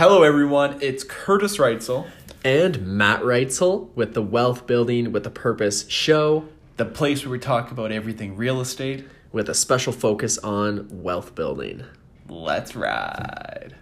Hello, everyone. It's Kurtis Reitzel, and Matt Reitzel with the Wealth Building with a Purpose show the place where we talk about everything real estate. with a special focus on wealth building. Let's ride.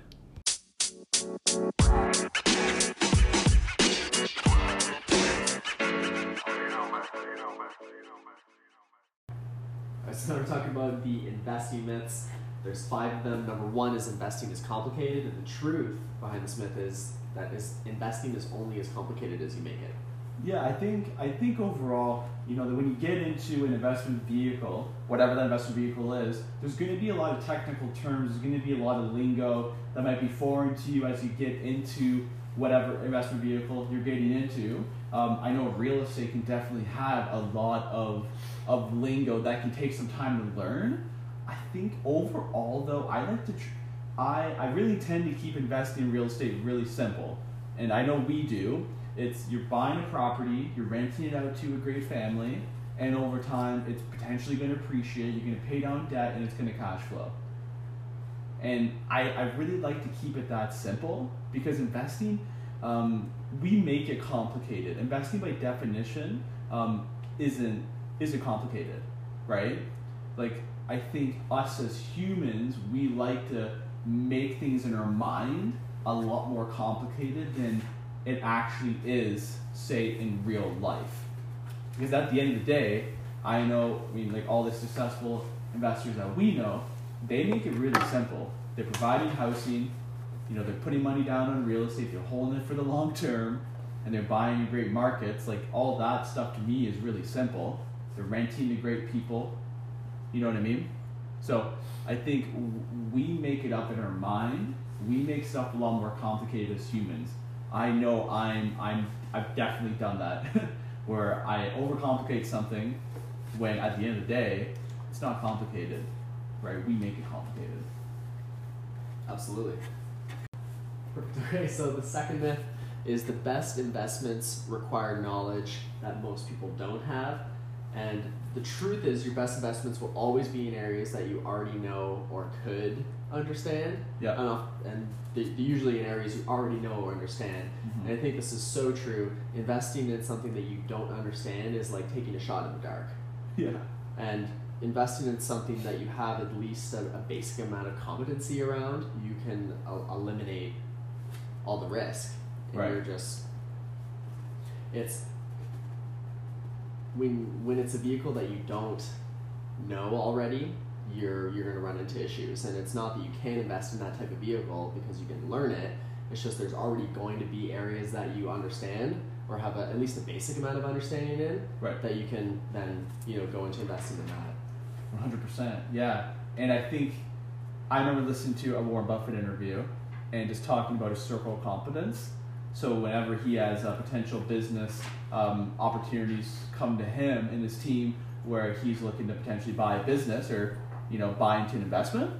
So now we're talking about the investing myths. There's five of them. Number one is investing is complicated, and the truth behind this myth is that is investing is only as complicated as you make it. Yeah, I think I think overall, you know, that when you get into an investment vehicle, whatever that investment vehicle is, there's going to be a lot of technical terms. There's going to be a lot of lingo that might be foreign to you as you get into whatever investment vehicle you're getting into. Um, I know real estate can definitely have a lot of of lingo that can take some time to learn. I think overall, though, I like to. Tr- I I really tend to keep investing in real estate really simple, and I know we do. It's you're buying a property, you're renting it out to a great family, and over time, it's potentially going to appreciate. You're going to pay down debt, and it's going to cash flow. And I, I really like to keep it that simple because investing, um, we make it complicated. Investing by definition um, isn't isn't complicated, right? Like I think us as humans, we like to make things in our mind a lot more complicated than it actually is, say, in real life. Because at the end of the day, I know, I mean, like all the successful investors that we know, they make it really simple. They're providing housing, you know, they're putting money down on real estate, they're holding it for the long term, and they're buying in great markets. Like all that stuff to me is really simple. They're renting to great people. You know what I mean? So I think we make it up in our mind. We make stuff a lot more complicated as humans. I know I'm I'm I've definitely done that, where I overcomplicate something when at the end of the day it's not complicated, right? We make it complicated. Absolutely. Okay, so the second myth is the best investments require knowledge that most people don't have. And the truth is, your best investments will always be in areas that you already know or could understand. Yeah. And, and they're usually in areas you already know or understand. Mhm. And I think this is so true. Investing in something that you don't understand is like taking a shot in the dark. Yeah. and investing in something that you have at least a, a basic amount of competency around, you can el- eliminate all the risk. And Right. you're just it's when when it's a vehicle that you don't know already, you're you're gonna run into issues. And it's not that you can't invest in that type of vehicle because you can learn it. It's just there's already going to be areas that you understand or have a, at least a basic amount of understanding in Right. that you can then you know go into investing in that. One hundred percent, yeah. And I think I remember listening to a Warren Buffett interview and just talking about his circle of competence. So whenever he has uh, potential business um, opportunities come to him and his team, where he's looking to potentially buy a business or you know buy into an investment,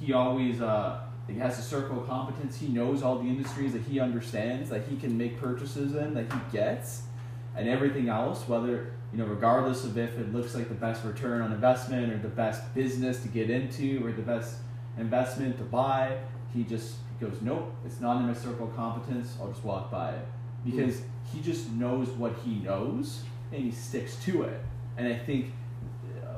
he always uh, he has a circle of competence. He knows all the industries that he understands that he can make purchases in that he gets, and everything else, whether you know, regardless of if it looks like the best return on investment or the best business to get into or the best investment to buy, he just goes, nope, it's not in my circle of competence. I'll just walk by it because he just knows what he knows and he sticks to it. And I think uh,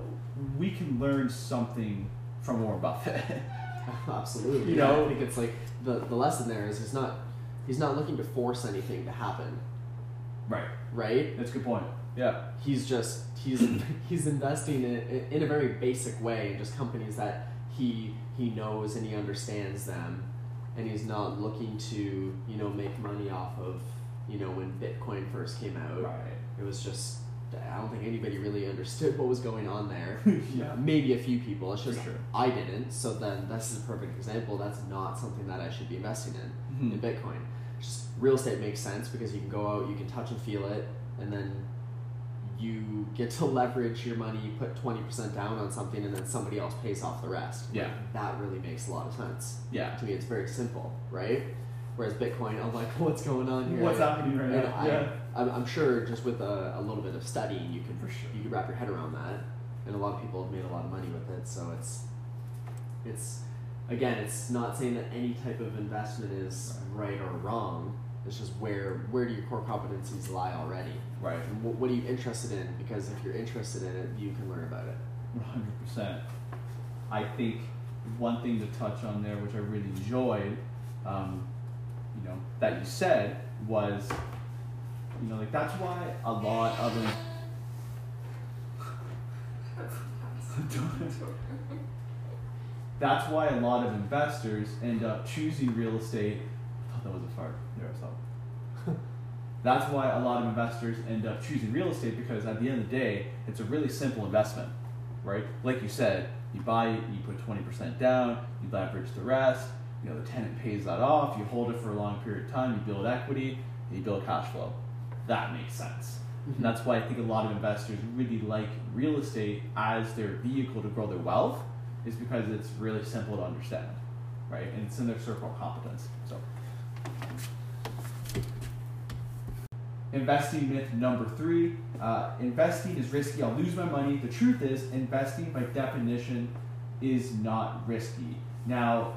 we can learn something from Warren Buffett. Absolutely. You Yeah, know- I think it's like the the lesson there is he's not he's not looking to force anything to happen, right. right? That's a good point. Yeah. He's just he's he's investing in, in a very basic way in just companies that he he knows and he understands them, and he's not looking to you know make money off of you know when Bitcoin first came out. Right. It was just I don't think anybody really understood what was going on there. yeah. Maybe a few people. It's just sure. I didn't. So then this is a perfect example. That's not something that I should be investing in in Mhm. Bitcoin. Just real estate makes sense because you can go out, you can touch and feel it, and then you get to leverage your money. You put twenty percent down on something, and then somebody else pays off the rest. Yeah. that really makes a lot of sense. Yeah. To me, it's very simple, right? Whereas Bitcoin, I'm like, what's going on here? What's happening right And now? I, yeah. I'm, I'm sure just with a, a little bit of studying, you can For sure. you can wrap your head around that. And a lot of people have made a lot of money with it, so it's it's again, it's not saying that any type of investment is right or wrong. It's just where where do your core competencies lie already? Right. And what, what are you interested in? Because if you're interested in it, you can learn about it. One hundred percent. I think one thing to touch on there, which I really enjoyed, um, you know, that you said was, you know, like that's why a lot of them. that's why a lot of investors end up choosing real estate. That was a fart. There, I saw. That's why a lot of investors end up choosing real estate because at the end of the day, it's a really simple investment, right? Like you said, you buy it, you put 20% down, you leverage the rest, you know, the tenant pays that off, you hold it for a long period of time, you build equity, you build cash flow. That makes sense. And that's why I think a lot of investors really like real estate as their vehicle to grow their wealth, is because it's really simple to understand, right? And it's in their circle of competence. So, investing myth number three: uh, investing is risky. I'll lose my money. The truth is, investing by definition is not risky. Now,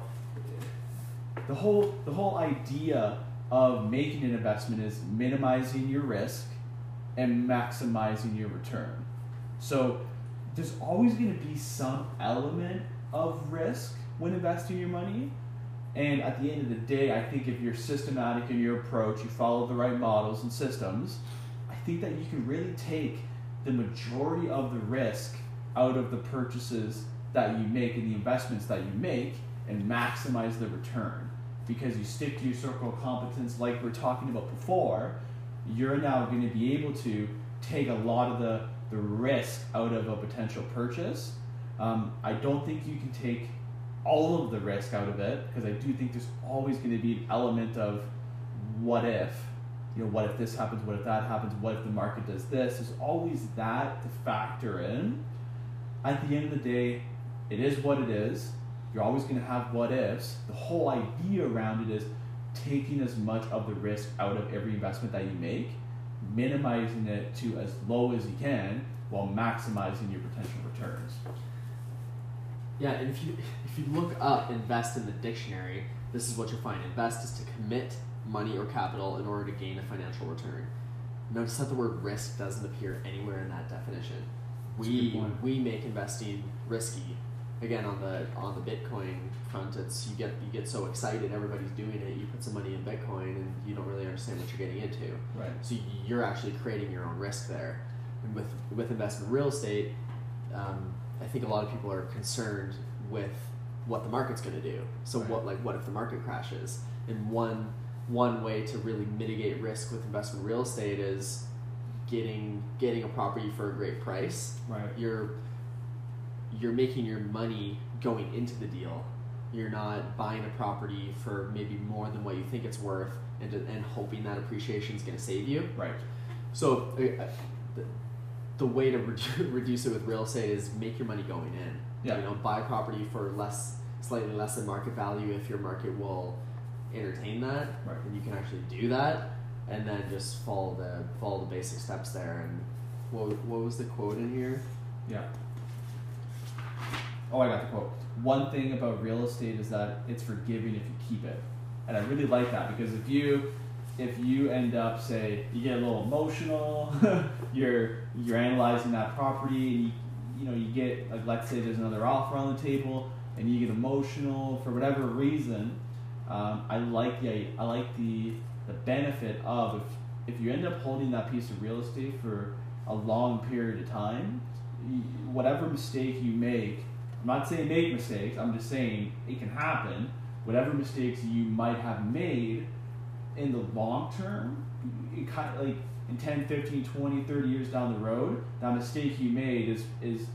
the whole the whole idea of making an investment is minimizing your risk and maximizing your return. So there's always going to be some element of risk when investing your money. And at the end of the day, I think if you're systematic in your approach, you follow the right models and systems, I think that you can really take the majority of the risk out of the purchases that you make and the investments that you make and maximize the return. Because you stick to your circle of competence, like we are talking about before, you're now going to be able to take a lot of the, the risk out of a potential purchase. Um, I don't think you can take all of the risk out of it because I do think there's always going to be an element of what if. You know, what if this happens? What if that happens? What if the market does this? There's always that to factor in. At the end of the day, it is what it is. You're always going to have what ifs. The whole idea around it is taking as much of the risk out of every investment that you make, minimizing it to as low as you can while maximizing your potential returns. Yeah, and if you if you look up invest in the dictionary, this is what you'll find. Invest is to commit money or capital in order to gain a financial return. Notice that the word risk doesn't appear anywhere in that definition. We we make investing risky. Again, on the on the Bitcoin front, it's you get you get so excited, everybody's doing it. You put some money in Bitcoin, and you don't really understand what you're getting into. Right. So you're actually creating your own risk there. And with with investment real estate, um, I think a lot of people are concerned with what the market's going to do. So Right. what like what if the market crashes? And one one way to really mitigate risk with investment real estate is getting getting a property for a great price. Right. You're you're making your money going into the deal. You're not buying a property for maybe more than what you think it's worth and, and hoping that appreciation is going to save you. Right. So uh, the, the way to redu- reduce it with real estate is make your money going in. Yeah. You know, buy property for less, slightly less than market value if your market will entertain that, Right. and you can actually do that, and then just follow the follow the basic steps there. And what what was the quote in here? Yeah. Oh, I got the quote. One thing about real estate is that it's forgiving if you keep it, and I really like that because if you if you end up say you get a little emotional, you're you're analyzing that property, and you you know you get like let's say there's another offer on the table, and you get emotional for whatever reason. Um, I like the I like the the benefit of if if you end up holding that piece of real estate for a long period of time, whatever mistake you make, I'm not saying make mistakes, I'm just saying it can happen. Whatever mistakes you might have made in the long term, it kind of like in 10, 15, 20, 30 years down the road, that mistake you made is is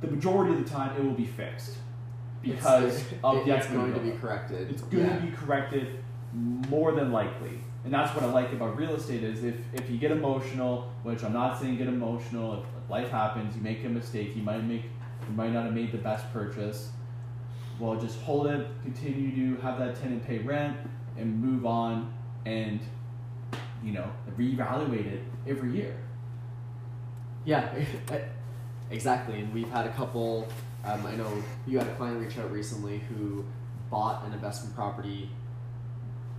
the majority of the time it will be fixed because it's, of it- the it's going to be corrected. It's going Yeah. to be corrected more than likely. And that's what I like about real estate is if, if you get emotional, which I'm not saying get emotional, if life happens, you make a mistake, you might make you might not have made the best purchase. Well just hold it, continue to have that tenant pay rent and move on and you know, reevaluate it every year. Yeah, exactly. And we've had a couple Um, I know you had a client reach out recently who bought an investment property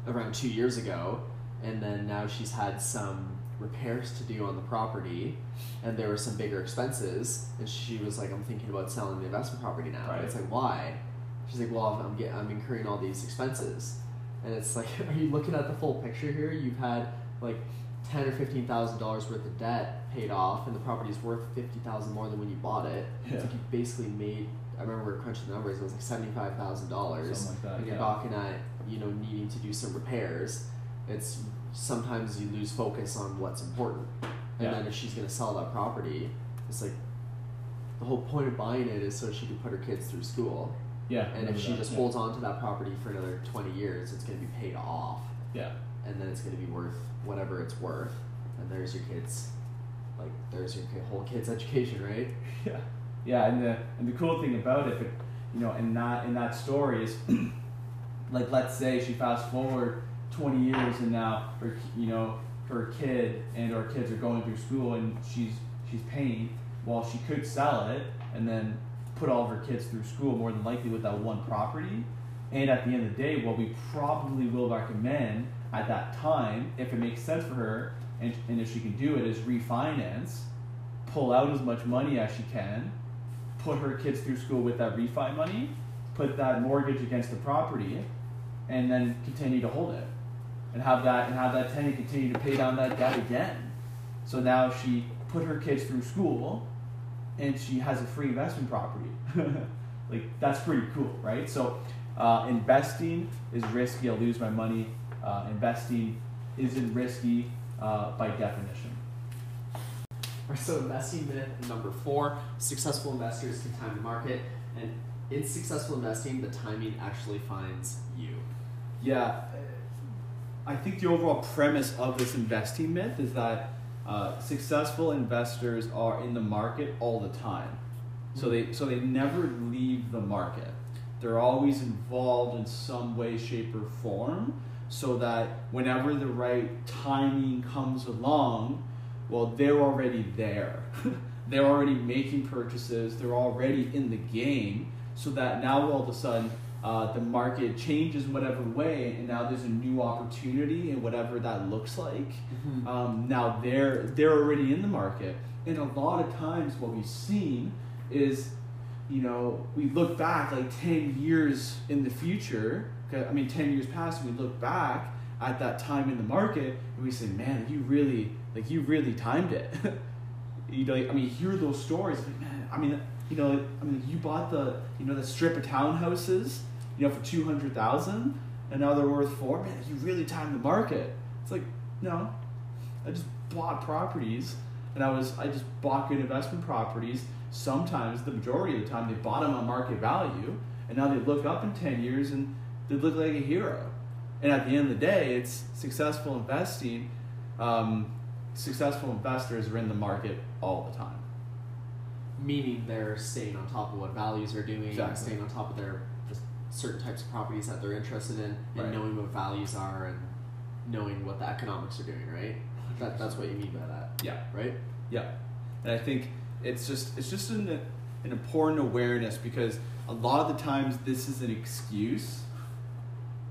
around two years ago, and then now she's had some repairs to do on the property, and there were some bigger expenses, and she was like, "I'm thinking about selling the investment property now." Right. It's like, why? She's like, "Well, I'm get, I'm incurring all these expenses," and it's like, are you looking at the full picture here? You've had like ten or fifteen thousand dollars worth of debt paid off, and the property's worth fifty thousand more than when you bought it. Yeah. It's like you basically made. I remember we were crunching the numbers. It was like seventy five thousand dollars, Something like that, and you're yeah. balking at you know needing to do some repairs. It's sometimes you lose focus on what's important, and Yeah. then if she's gonna sell that property, it's like the whole point of buying it is so she can put her kids through school. Yeah. And if she that, just holds on to that property for another twenty years, it's gonna be paid off Yeah. And then it's going to be worth whatever it's worth and there's your kids like there's your whole kid's education right Yeah, yeah, and the and the cool thing about it, you know, in that in that story is, like, let's say she fast forward twenty years and now her you know her kid and our kids are going through school and she's she's paying. Well, she could sell it and then put all of her kids through school more than likely with that one property. And at the end of the day, what we probably will recommend at that time, if it makes sense for her, and, and if she can do it, is refinance pull out as much money as she can, put her kids through school with that refi money, put that mortgage against the property, and then continue to hold it, and have that and have that tenant continue to pay down that debt again. So now she put her kids through school, and she has a free investment property. like that's pretty cool, right? So uh, investing is risky. I'll lose my money. Uh, investing isn't risky uh, by definition. Alright, so investing myth number four successful investors can time the market and in successful investing the timing actually finds you Yeah, I think the overall premise of this investing myth is that uh, successful investors are in the market all the time. So they so they never leave the market. They're always involved in some way, shape, or form, so that whenever the right timing comes along, well, they're already there. they're already making purchases. They're already in the game, so that now all of a sudden uh, the market changes whatever way, and now there's a new opportunity, and whatever that looks like. Um, now they're they're already in the market, and a lot of times what we've seen is, you know, we look back like ten years in the future. I mean, ten years past, we look back at that time in the market, and we say, man, you really like you really timed it. you know, I mean, hear those stories. Like, man, I mean, you know, I mean, you bought the you know the strip of townhouses, you know, for two hundred thousand, and now they're worth four. Man, you really timed the market. It's like, no, I just bought properties, and I was I just bought good investment properties. Sometimes, the majority of the time, they bought them on market value, and now they look up in ten years and they look like a hero. And at the end of the day, it's successful investing. Um, successful investors are in the market all the time. meaning they're staying on top of what values are doing Exactly. staying on top of their just certain types of properties that they're interested in and Right. knowing what values are and knowing what the economics are doing right that, that's what you mean by that Yeah. right Yeah, and I think it's just it's just an an important awareness because a lot of the times this is an excuse.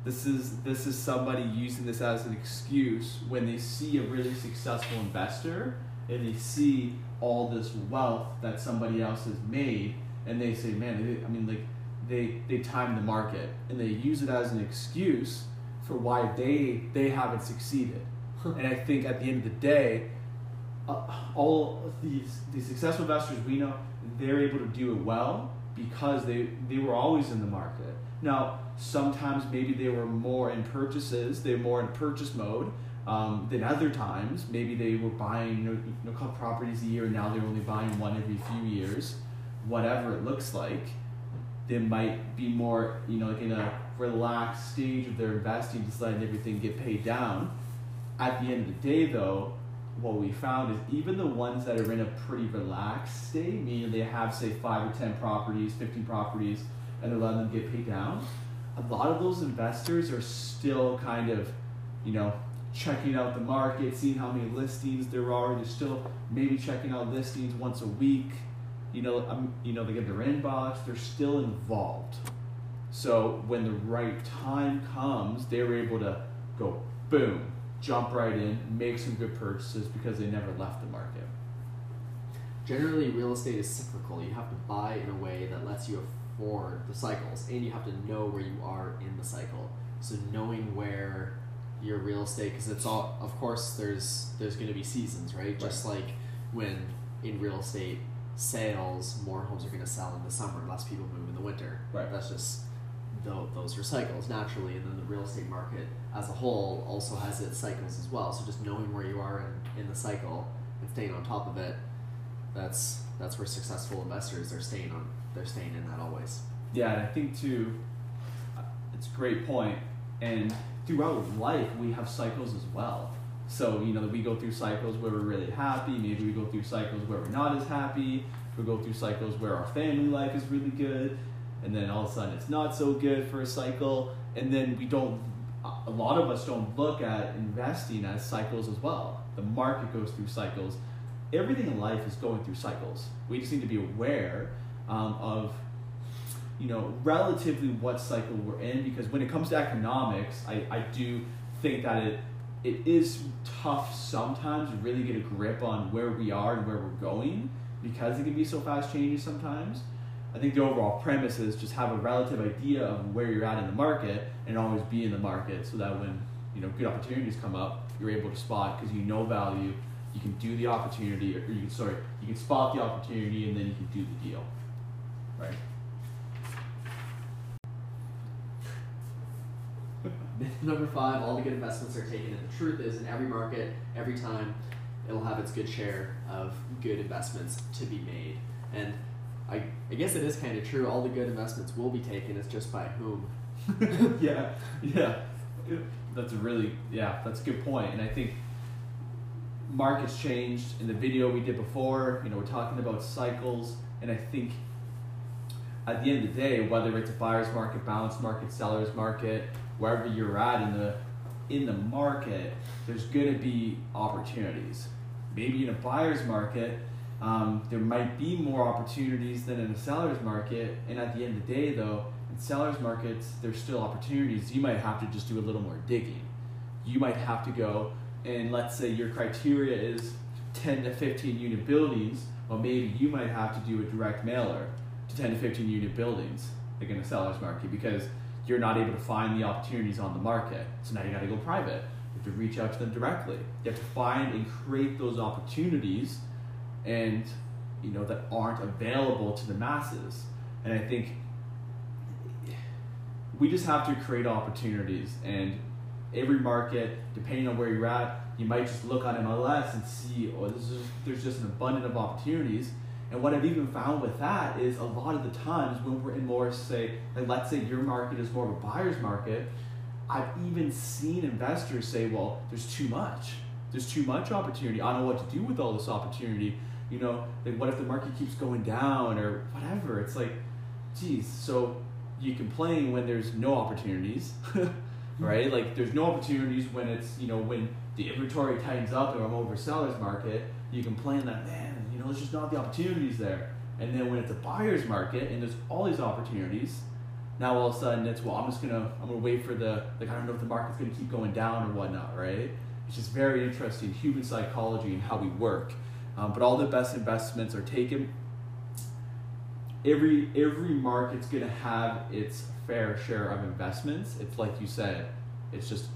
This is this is somebody using this as an excuse when they see a really successful investor and they see all this wealth that somebody else has made and they say, man, they- I mean like they they time the market and they use it as an excuse for why they they haven't succeeded. and I think at the end of the day, uh, all these these successful investors we know they're able to do it well because they they were always in the market. Now sometimes maybe they were more in purchases, they were more in purchase mode um, than other times. Maybe they were buying you know, couple properties a year, and now they're only buying one every few years. Whatever it looks like, they might be more you know like in a relaxed stage of their investing, just letting everything get paid down. At the end of the day, though, what we found is even the ones that are in a pretty relaxed state, meaning they have say five or ten properties, fifteen properties, and letting them get paid down, a lot of those investors are still kind of, you know, checking out the market, seeing how many listings there are. They're still maybe checking out listings once a week, you know, um, you know, they get their inbox. They're still involved. So when the right time comes, they're able to go boom, jump right in, make some good purchases because they never left the market. Generally, real estate is cyclical. You have to buy in a way that lets you afford the cycles, and you have to know where you are in the cycle. So knowing where your real estate, because it's all, of course, there's there's going to be seasons, right? Just like when in real estate sales, more homes are going to sell in the summer, less people move in the winter. Right. That's just tho- those are cycles naturally, and then the real estate market as a whole also has its cycles as well. So just knowing where you are in, in the cycle and staying on top of it, that's that's where successful investors are staying on. They're staying in that always. Yeah, and I think too, uh, it's a great point. And throughout life, we have cycles as well. So you know, we go through cycles where we're really happy. Maybe we go through cycles where we're not as happy. We go through cycles where our family life is really good, and then all of a sudden it's not so good for a cycle. And then we don't. A lot of us don't look at investing as cycles as well. The market goes through cycles. Everything in life is going through cycles. We just need to be aware um, of you know, relatively what cycle we're in because when it comes to economics, I, I do think that it it is tough sometimes to really get a grip on where we are and where we're going because it can be so fast changing sometimes. I think the overall premise is just have a relative idea of where you're at in the market and always be in the market so that when you know good opportunities come up, you're able to spot because you know value, you can do the opportunity or you can sorry, you can spot the opportunity and then you can do the deal. Right? Myth number five: all the good investments are taken. And the truth is, in every market, every time, it'll have its good share of good investments to be made. And I, I guess it is kind of true. All the good investments will be taken. It's just by whom. yeah, yeah. That's a really yeah. That's a good point, and I think markets changed in the video we did before. You know, we're talking about cycles, and I think at the end of the day, whether it's a buyer's market, balance market, seller's market, wherever you're at in the in the market, there's going to be opportunities. Maybe in a buyer's market, um, there might be more opportunities than in a seller's market. And at the end of the day, though, in sellers markets, there's still opportunities. You might have to just do a little more digging. You might have to go and let's say your criteria is 10 to 15 unit buildings. Well, maybe you might have to do a direct mailer to 10 to 15 unit buildings, like in a seller's market, because you're not able to find the opportunities on the market. So now you got to go private. You have to reach out to them directly. You have to find and create those opportunities, and you know that aren't available to the masses. And I think we just have to create opportunities and every market depending on where you're at you might just look on mls and see oh this is there's just an abundance of opportunities. And what i've even found with that is a lot of the times when we're in more say like let's say your market is more of a buyer's market i've even seen investors say well there's too much. There's too much opportunity. I don't know what to do with all this opportunity. You know like what if the market keeps going down or whatever? It's like geez so you complain when there's no opportunities, right? Like there's no opportunities when it's you know when the inventory tightens up or I'm over seller's market. You complain that man, you know, there's just not the opportunities there. And then when it's a buyer's market and there's all these opportunities, now all of a sudden it's well I'm just gonna I'm gonna wait for the like I don't know if the market's gonna keep going down or whatnot, right? It's just very interesting human psychology and how we work. Um, but all the best investments are taken every every market's gonna have its fair share of investments. It's like you said, it's just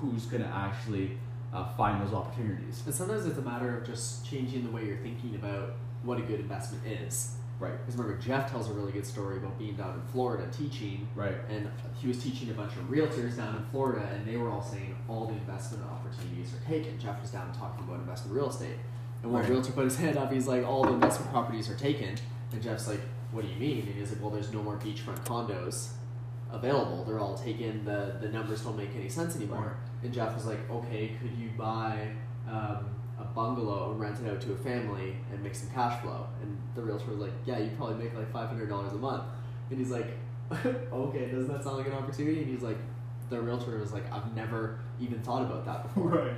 who's gonna actually uh, find those opportunities. And sometimes it's a matter of just changing the way you're thinking about what a good investment is. Right. Because remember, Jeff tells a really good story about being down in Florida teaching, Right. and he was teaching a bunch of realtors down in Florida, and they were all saying all the investment opportunities are taken. Jeff was down talking about investment real estate, and when Right. realtor put his hand up, he's like, all the investment properties are taken, and Jeff's like, what do you mean? And he's like, well, there's no more beachfront condos available. They're all taken. The the numbers don't make any sense anymore. And Jeff was like, okay, could you buy um, a bungalow and rent it out to a family and make some cash flow? And the realtor was like, yeah, you probably make like five hundred dollars a month. And he's like, okay, doesn't that sound like an opportunity? And he's like, the realtor was like, I've never even thought about that before. Right.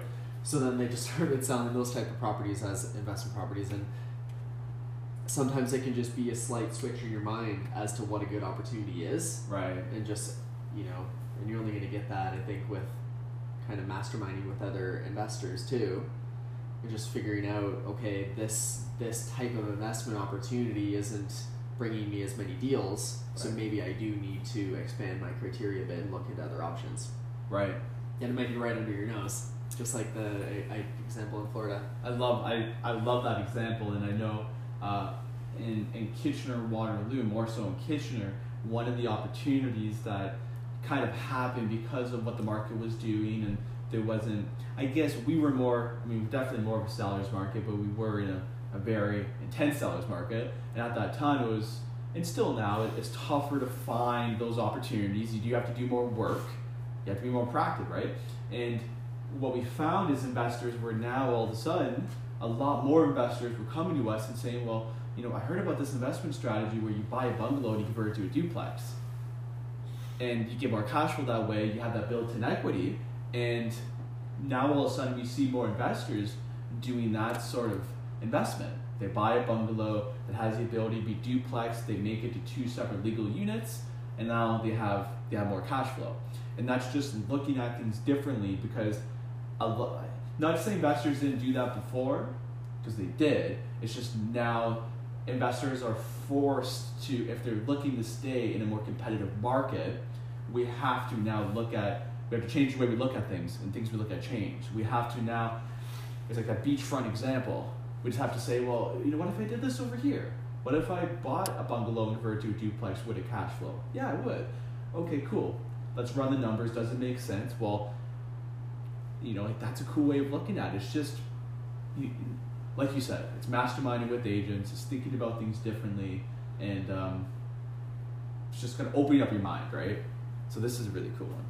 So then they just started selling those type of properties as investment properties, and sometimes it can just be a slight switch in your mind as to what a good opportunity is, Right. and just you know, and you're only going to get that I think with kind of masterminding with other investors too. And just figuring out, okay, this this type of investment opportunity isn't bringing me as many deals, so maybe I do need to expand my criteria a bit and look into other options. Right. And it might be right under your nose, just like the I, I, example in Florida. I love I, I love that example, and I know uh, in in Kitchener Waterloo, more so in Kitchener, one of the opportunities that kind of happened because of what the market was doing, and there wasn't. I guess we were more. I mean, definitely more of a seller's market, but we were in a, a very intense seller's market, and at that time it was. And still now, it's tougher to find those opportunities. You do have to do more work. You have to be more proactive, right? And what we found is investors were now all of a sudden a lot more investors were coming to us and saying, well, you know, I heard about this investment strategy where you buy a bungalow and you convert it to a duplex. And you get more cash flow that way, you have that built in equity, and now all of a sudden we see more investors doing that sort of investment. They buy a bungalow that has the ability to be duplex, they make it to two separate legal units, and now they have they have more cash flow. And that's just looking at things differently because a lo- not to say investors didn't do that before, because they did. It's just now investors are forced to, if they're looking to stay in a more competitive market, we have to now look at, we have to change the way we look at things, and things we look at change. We have to now, it's like that beachfront example. We just have to say, well, you know, what if I did this over here? What if I bought a bungalow and converted to a duplex? Would it cash flow? Yeah, I would. Okay, cool. Let's run the numbers. Does it make sense? Well, you know, like that's a cool way of looking at it. It's just, you, like you said, it's masterminding with agents. It's thinking about things differently, and um, it's just kind of opening up your mind, right? So this is a really cool one.